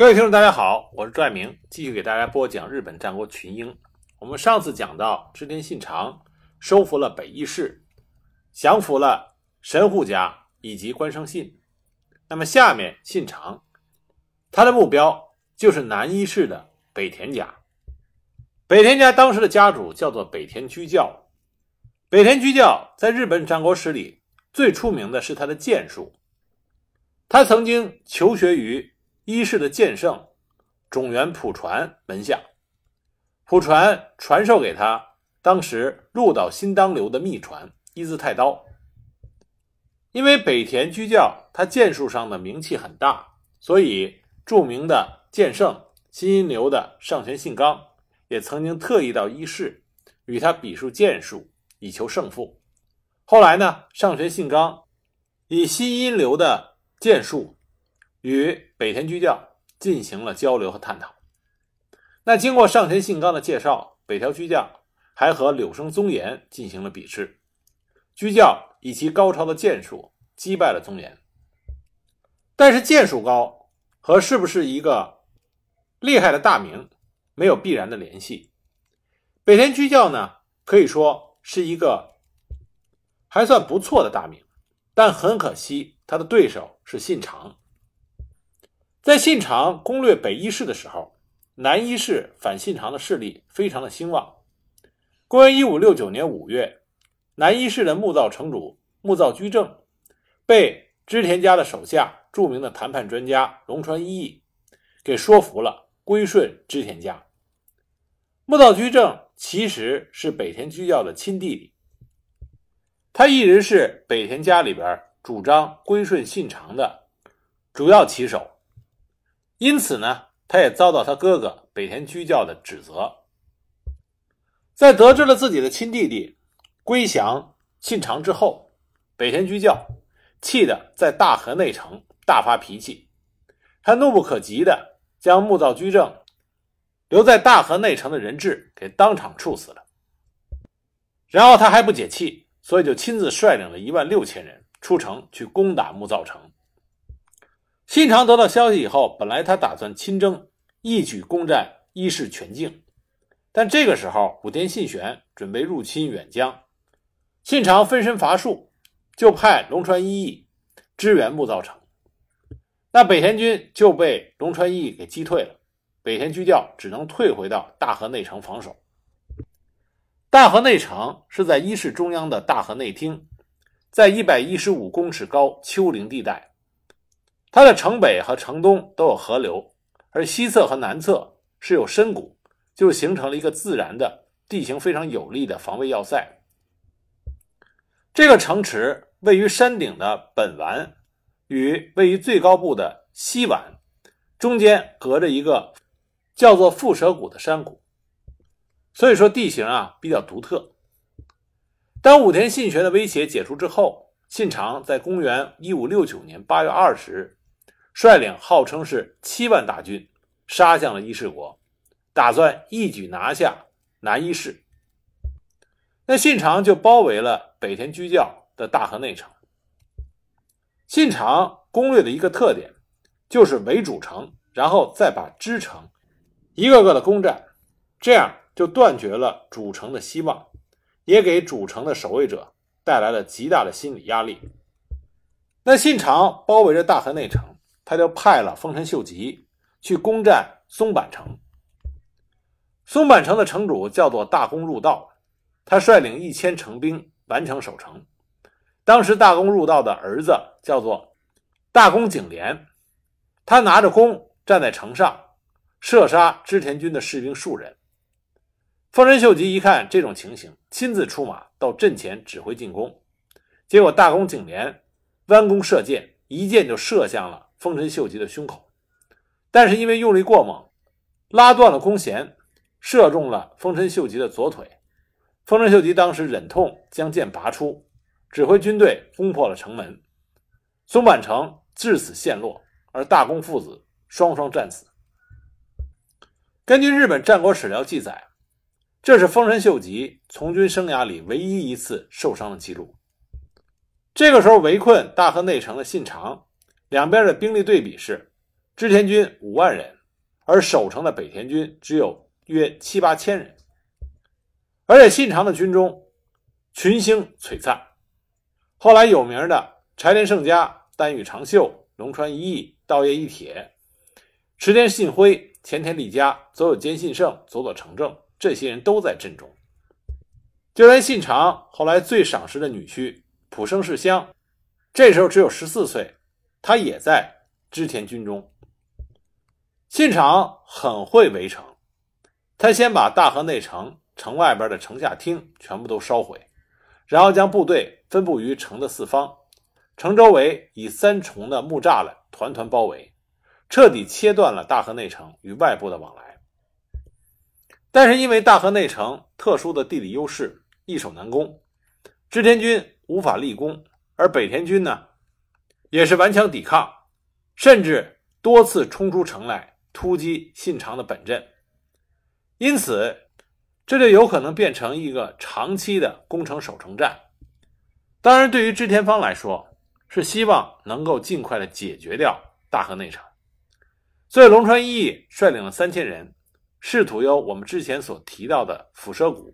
各位听众，大家好，我是朱爱明，继续给大家播讲日本战国群英。我们上次讲到织田信长收服了北伊势，降服了神户家以及关胜信。那么下面信长他的目标就是南伊势的北田家。北田家当时的家主叫做北田居教。北田居教在日本战国史里最出名的是他的剑术。他曾经求学于。一世的剑圣种元普传门下，普传传授给他当时鹿岛新当流的秘传一字太刀。因为北田居教他剑术上的名气很大，所以著名的剑圣新阴流的上泉信纲也曾经特意到一世与他比术剑术，以求胜负。后来呢，上泉信纲以新阴流的剑术。与北田居教进行了交流和探讨。那经过上田信纲的介绍，北条居教还和柳生宗严进行了比试。居教以其高超的剑术击败了宗严。但是剑术高和是不是一个厉害的大名没有必然的联系。北田居教呢，可以说是一个还算不错的大名，但很可惜，他的对手是信长。在信长攻略北伊势的时候，南伊势反信长的势力非常的兴旺。公元一五六九年五月，南伊势的木造城主木造居正被织田家的手下著名的谈判专家龙川一义给说服了，归顺织田家。木造居正其实是北田居教的亲弟弟，他一直是北田家里边主张归顺信长的主要旗手。因此呢，他也遭到他哥哥北田居教的指责。在得知了自己的亲弟弟归降信长之后，北田居教气得在大河内城大发脾气，他怒不可及的将木造居正留在大河内城的人质给当场处死了。然后他还不解气，所以就亲自率领了一万六千人出城去攻打木造城。信长得到消息以后，本来他打算亲征，一举攻占伊势全境。但这个时候，武田信玄准备入侵远江，信长分身乏术，就派龙川一义支援木造城。那北田军就被龙川一义给击退了，北田居教只能退回到大河内城防守。大河内城是在伊势中央的大河内厅，在一百一十五公尺高丘陵地带。它的城北和城东都有河流，而西侧和南侧是有深谷，就形成了一个自然的地形非常有利的防卫要塞。这个城池位于山顶的本丸与位于最高部的西丸中间隔着一个叫做蝮蛇谷的山谷，所以说地形啊比较独特。当武田信玄的威胁解除之后，信长在公元一五六九年八月二十日。率领号称是七万大军，杀向了伊势国，打算一举拿下南伊势。那信长就包围了北田居教的大河内城。信长攻略的一个特点，就是围主城，然后再把支城一个个的攻占，这样就断绝了主城的希望，也给主城的守卫者带来了极大的心理压力。那信长包围着大河内城。他就派了丰臣秀吉去攻占松坂城。松坂城的城主叫做大宫入道，他率领一千城兵完成守城。当时大宫入道的儿子叫做大宫景廉，他拿着弓站在城上，射杀织田军的士兵数人。丰臣秀吉一看这种情形，亲自出马到阵前指挥进攻。结果大宫景廉弯弓射箭，一箭就射向了。丰臣秀吉的胸口，但是因为用力过猛，拉断了弓弦，射中了丰臣秀吉的左腿。丰臣秀吉当时忍痛将剑拔出，指挥军队攻破了城门，松坂城至此陷落，而大宫父子双双战死。根据日本战国史料记载，这是丰臣秀吉从军生涯里唯一一次受伤的记录。这个时候围困大和内城的信长。两边的兵力对比是：织田军五万人，而守城的北田军只有约七八千人。而且信长的军中群星璀璨，后来有名的柴田胜家、丹羽长秀、龙川一义、稻叶一铁、池田信辉、前田利家、佐有兼信胜、佐佐成正，这些人都在阵中。就连信长后来最赏识的女婿浦生世香，这时候只有十四岁，他也在织田军中。信长很会围城，他先把大河内城。城外边的城下町全部都烧毁，然后将部队分布于城的四方，城周围以三重的木栅栏团团包围，彻底切断了大河内城与外部的往来。但是因为大河内城特殊的地理优势，易守难攻，织田军无法立功，而北田军呢，也是顽强抵抗，甚至多次冲出城来突击信长的本阵，因此。这就有可能变成一个长期的攻城守城战。当然，对于织田方来说，是希望能够尽快的解决掉大河内城。所以，龙川一义率领了三千人，试图由我们之前所提到的辐射谷，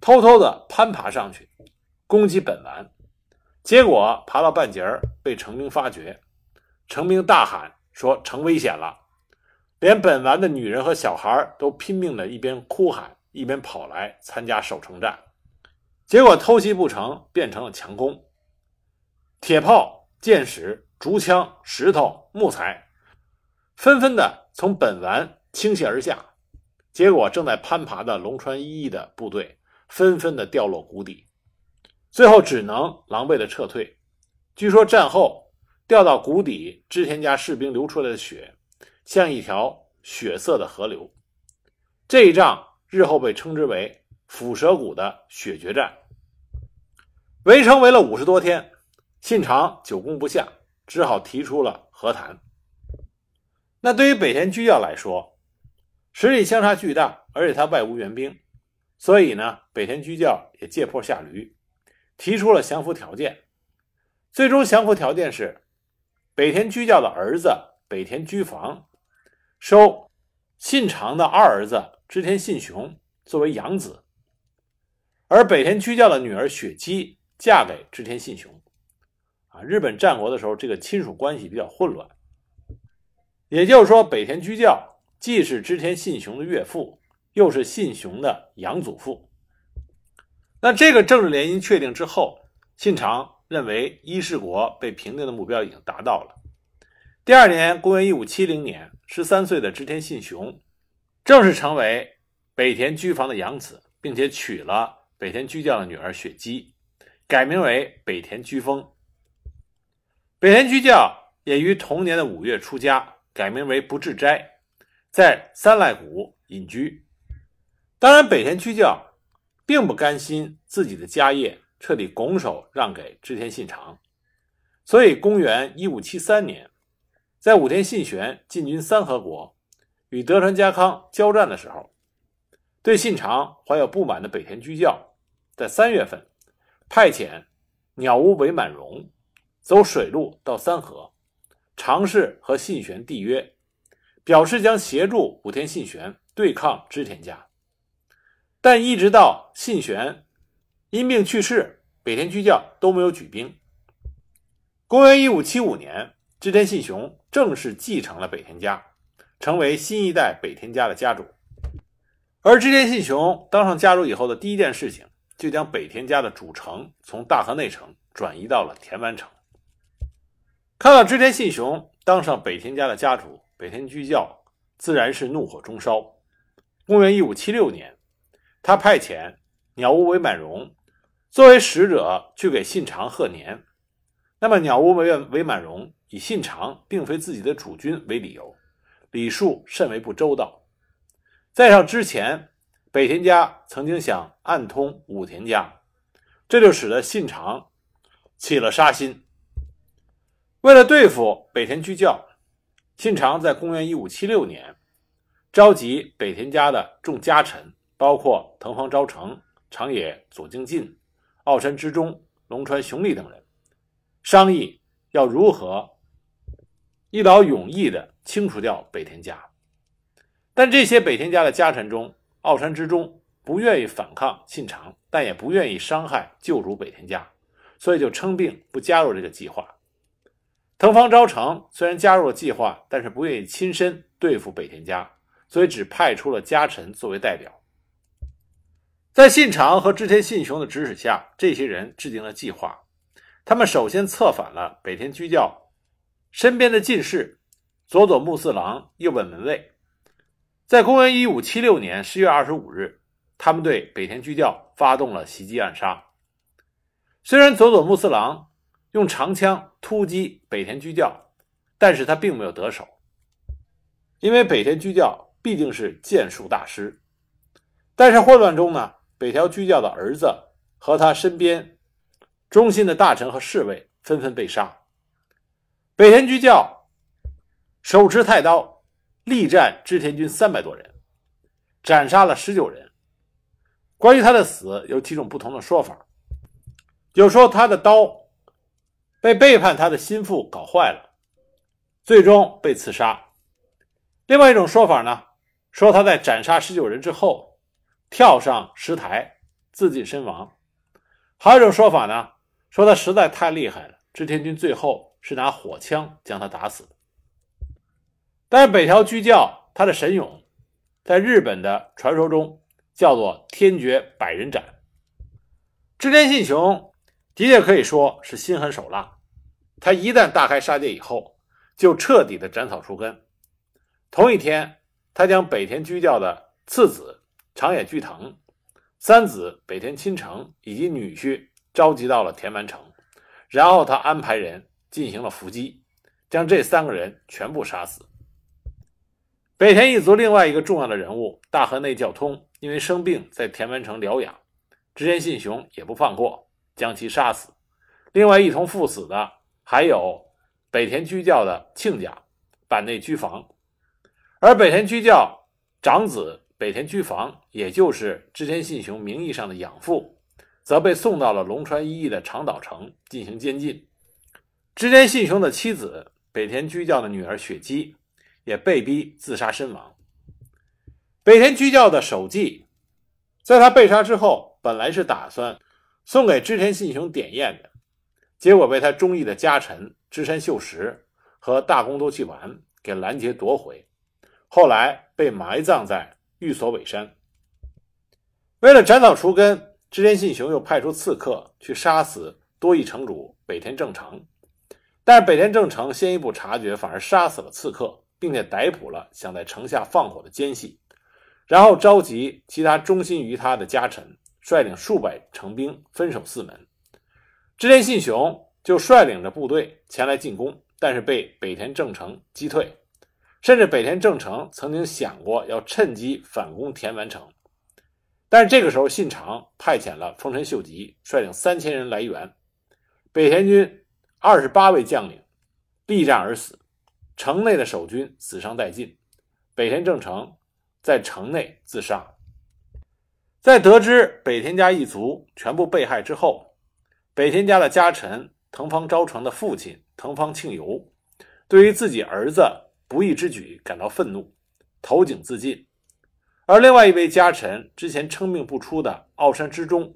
偷偷的攀爬上去，攻击本丸。结果爬到半截儿，被成兵发觉，成兵大喊说：“成危险了！”连本丸的女人和小孩都拼命的一边哭喊。一边跑来参加守城战，结果偷袭不成，变成了强攻。铁炮、箭矢、竹枪、石头、木材，纷纷的从本丸倾泻而下。结果正在攀爬的龙川一义的部队纷纷的掉落谷底，最后只能狼狈的撤退。据说战后掉到谷底，织田家士兵流出来的血，像一条血色的河流。这一仗。日后被称之为斧蛇谷的血决战，围城围了五十多天，信长久攻不下，只好提出了和谈。那对于北田居教来说，实力相差巨大，而且他外无援兵，所以呢，北田居教也借坡下驴，提出了降服条件。最终降服条件是，北田居教的儿子北田居房收信长的二儿子。织田信雄作为养子，而北田居教的女儿雪姬嫁给织田信雄。啊，日本战国的时候，这个亲属关系比较混乱。也就是说，北田居教既是织田信雄的岳父，又是信雄的养祖父。那这个政治联姻确定之后，信长认为伊势国被平定的目标已经达到了。第二年，公元一五七零年，十三岁的织田信雄。正式成为北田居房的养子，并且娶了北田居教的女儿雪姬，改名为北田居丰。北田居教也于同年的五月出家，改名为不治斋，在三赖谷隐居。当然，北田居教并不甘心自己的家业彻底拱手让给织田信长，所以公元一五七三年，在武田信玄进军三河国。与德川家康交战的时候，对信长怀有不满的北田居教，在三月份派遣鸟屋韦满荣走水路到三河，尝试和信玄缔约，表示将协助武田信玄对抗织田家。但一直到信玄因病去世，北田居教都没有举兵。公元一五七五年，织田信雄正式继承了北田家。成为新一代北田家的家主，而织田信雄当上家主以后的第一件事情，就将北田家的主城从大河内城转移到了田湾城。看到织田信雄当上北田家的家主，北田居教自然是怒火中烧。公元一五七六年，他派遣鸟屋韦满荣作为使者去给信长贺年。那么，鸟屋韦韦满荣以信长并非自己的主君为理由。礼数甚为不周到，在上之前，北田家曾经想暗通武田家，这就使得信长起了杀心。为了对付北田居教，信长在公元一五七六年召集北田家的众家臣，包括藤房昭成、长野左京进、奥山之中、龙川雄利等人，商议要如何一劳永逸地清除掉北田家。但这些北田家的家臣中，奥山之中不愿意反抗信长，但也不愿意伤害旧主北田家，所以就称病不加入这个计划。藤方昭成虽然加入了计划，但是不愿意亲身对付北田家，所以只派出了家臣作为代表。在信长和织田信雄的指使下，这些人制定了计划。他们首先策反了北田居教身边的近侍佐佐木四郎右本门卫。在公元一五七六年十月二十五日，他们对北田居教发动了袭击暗杀。虽然佐佐木四郎用长枪突击北田居教，但是他并没有得手，因为北田居教毕竟是剑术大师。但是混乱中呢，北条居教的儿子和他身边忠心的大臣和侍卫纷纷被杀。北田居教手持太刀。力战织田军三百多人，斩杀了十九人。关于他的死，有几种不同的说法。有说他的刀被背叛他的心腹搞坏了，最终被刺杀。另外一种说法呢，说他在斩杀十九人之后，跳上石台自尽身亡。还有一种说法呢，说他实在太厉害了，织田军最后是拿火枪将他打死的。但是北条居教他的神勇，在日本的传说中叫做天绝百人斩。织田信雄的确可以说是心狠手辣，他一旦大开杀戒以后，就彻底的斩草除根。同一天，他将北田居教的次子长野巨藤、三子北田亲成以及女婿召集到了田丸城，然后他安排人进行了伏击，将这三个人全部杀死。北田一族另外一个重要的人物大河内教通，因为生病在田丸城疗养，织田信雄也不放过，将其杀死。另外一同赴死的还有北田居教的亲家坂内居房，而北田居教长子北田居房，也就是织田信雄名义上的养父，则被送到了龙川一役的长岛城进行监禁。织田信雄的妻子北田居教的女儿雪姬。也被逼自杀身亡。北田居教的首纪，在他被杀之后，本来是打算送给织田信雄点验的，结果被他中意的家臣织山秀实和大宫多器丸给拦截夺回，后来被埋葬在玉所尾山。为了斩草除根，织田信雄又派出刺客去杀死多益城主北田正成，但是北田正成先一步察觉，反而杀死了刺客。并且逮捕了想在城下放火的奸细，然后召集其他忠心于他的家臣，率领数百城兵分守四门。织田信雄就率领着部队前来进攻，但是被北田正成击退。甚至北田正成曾经想过要趁机反攻田丸城，但是这个时候信长派遣了丰臣秀吉率领三千人来援，北田军二十八位将领力战而死。城内的守军死伤殆尽，北田正成在城内自杀。在得知北田家一族全部被害之后，北田家的家臣藤方昭成的父亲藤方庆由，对于自己儿子不义之举感到愤怒，投井自尽。而另外一位家臣之前称病不出的奥山之中，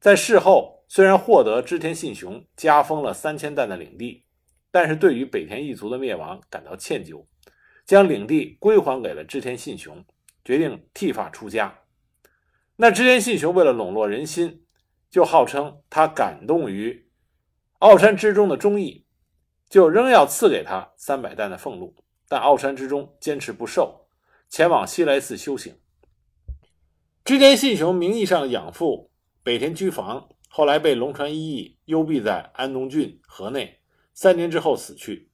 在事后虽然获得织田信雄加封了三千石的领地。但是对于北田一族的灭亡感到歉疚，将领地归还给了织田信雄，决定剃发出家。那织田信雄为了笼络人心，就号称他感动于奥山之中的忠义，就仍要赐给他三百担的俸禄。但奥山之中坚持不受，前往西来寺修行。织田信雄名义上养父北田居房，后来被龙川一义幽闭在安东郡河内。三年之后死去，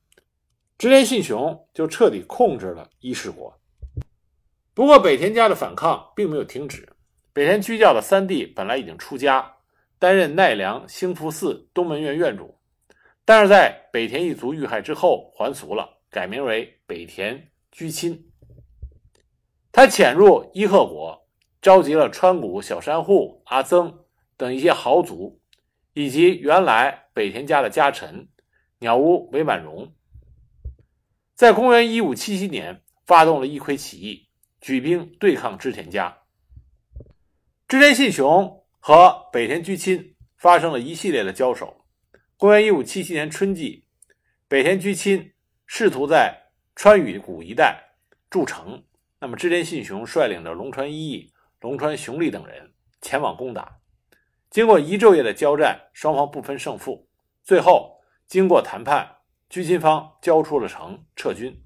织田信雄就彻底控制了伊势国。不过北田家的反抗并没有停止。北田居教的三弟本来已经出家，担任奈良兴福寺东门院院主，但是在北田一族遇害之后还俗了，改名为北田居亲。他潜入伊贺国，召集了川谷小山户阿曾等一些豪族，以及原来北田家的家臣。鸟屋韦满荣，在公元一五七七年发动了一揆起义，举兵对抗织田家。织田信雄和北田居亲发生了一系列的交手。公元一五七七年春季，北田居亲试图在川宇谷一带筑城，那么织田信雄率领着龙川一义、龙川雄利等人前往攻打。经过一昼夜的交战，双方不分胜负。最后经过谈判，居亲方交出了城，撤军。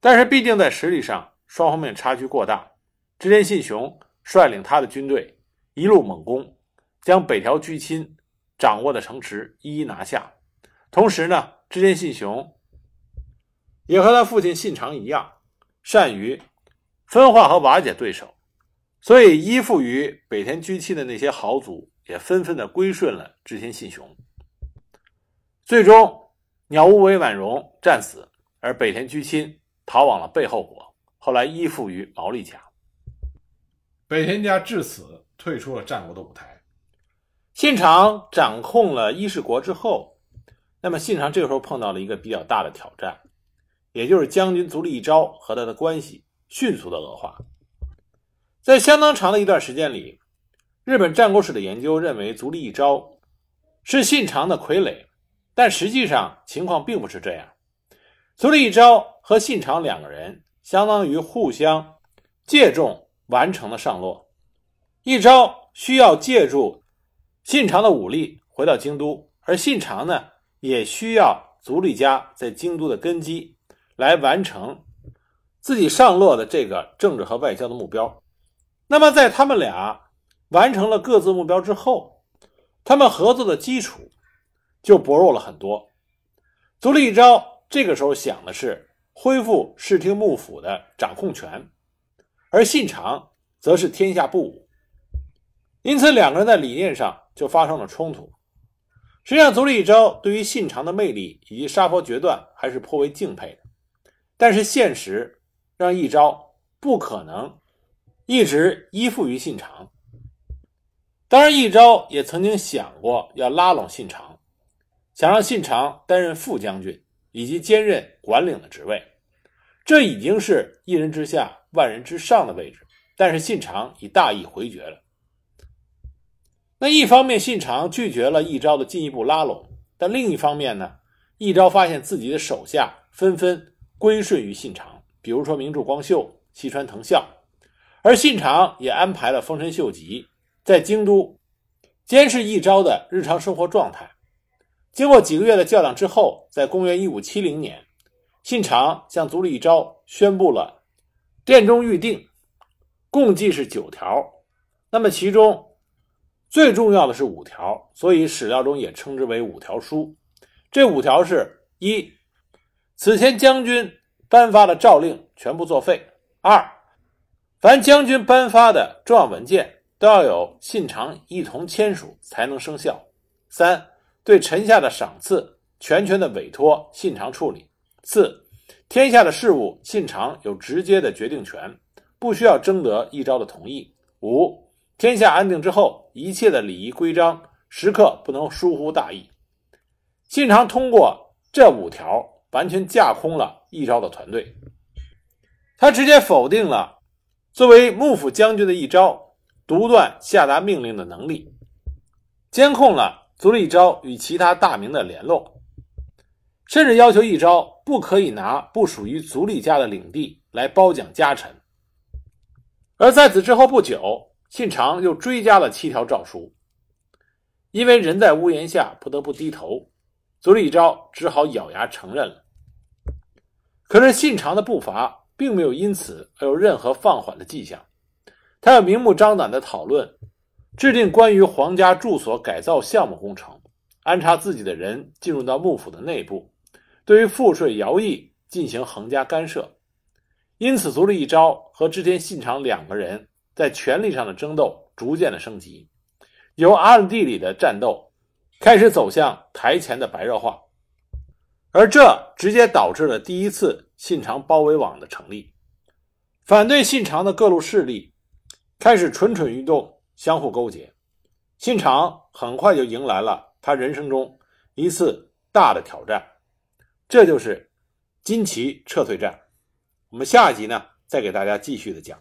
但是毕竟在实力上，双方面差距过大。织田信雄率领他的军队一路猛攻，将北条居亲掌握的城池一一拿下。同时呢，织田信雄也和他父亲信长一样，善于分化和瓦解对手。所以，依附于北田居亲的那些豪族也纷纷的归顺了织田信雄。最终，鸟屋为婉容战死，而北田居亲逃往了背后国，后来依附于毛利家。北田家至此退出了战国的舞台。信长掌控了伊势国之后，那么信长这个时候碰到了一个比较大的挑战，也就是将军足利义昭和他的关系迅速的恶化。在相当长的一段时间里，日本战国史的研究认为足利义昭是信长的傀儡，但实际上情况并不是这样。足利义昭和信长两个人相当于互相借重完成了上洛。义昭需要借助信长的武力回到京都，而信长呢也需要足利家在京都的根基来完成自己上洛的这个政治和外交的目标。那么，在他们俩完成了各自目标之后，他们合作的基础就薄弱了很多。足利义昭这个时候想的是恢复室町幕府的掌控权，而信长则是天下不武，因此两个人在理念上就发生了冲突。实际上，足利义昭对于信长的魅力以及杀伐决断还是颇为敬佩的，但是现实让义昭不可能。一直依附于信长。当然，义昭也曾经想过要拉拢信长，想让信长担任副将军以及兼任管领的职位，这已经是一人之下万人之上的位置。但是信长已大义回绝了。那一方面，信长拒绝了义昭的进一步拉拢；但另一方面呢，义昭发现自己的手下纷纷归顺于信长，比如说明柱光秀、西川藤孝。而信长也安排了丰臣秀吉在京都监视义昭的日常生活状态。经过几个月的较量之后，在公元一五七零年，信长向足利义昭宣布了殿中预定，共计是九条。那么其中最重要的是五条，所以史料中也称之为五条书。这五条是：一、此前将军颁发的诏令全部作废；二、凡将军颁发的重要文件，都要有信长一同签署才能生效。三、对臣下的赏赐，全权的委托信长处理。四、天下的事务，信长有直接的决定权，不需要征得一朝的同意。五、天下安定之后，一切的礼仪规章，时刻不能疏忽大意。信长通过这五条，完全架空了一昭的团队，他直接否定了。作为幕府将军的一招，独断下达命令的能力，监控了足利昭与其他大名的联络，甚至要求一昭不可以拿不属于足利家的领地来褒奖家臣。而在此之后不久，信长又追加了七条诏书，因为人在屋檐下，不得不低头，足利昭只好咬牙承认了。可是信长的步伐。并没有因此而有任何放缓的迹象，他要明目张胆地讨论，制定关于皇家住所改造项目工程，安插自己的人进入到幕府的内部，对于赋税徭役进行横加干涉。因此，足利义昭和织田信长两个人在权力上的争斗逐渐的升级，由暗地里的战斗开始走向台前的白热化。而这直接导致了第一次信长包围网的成立，反对信长的各路势力开始蠢蠢欲动，相互勾结。信长很快就迎来了他人生中一次大的挑战，这就是金崎撤退战。我们下一集呢，再给大家继续的讲。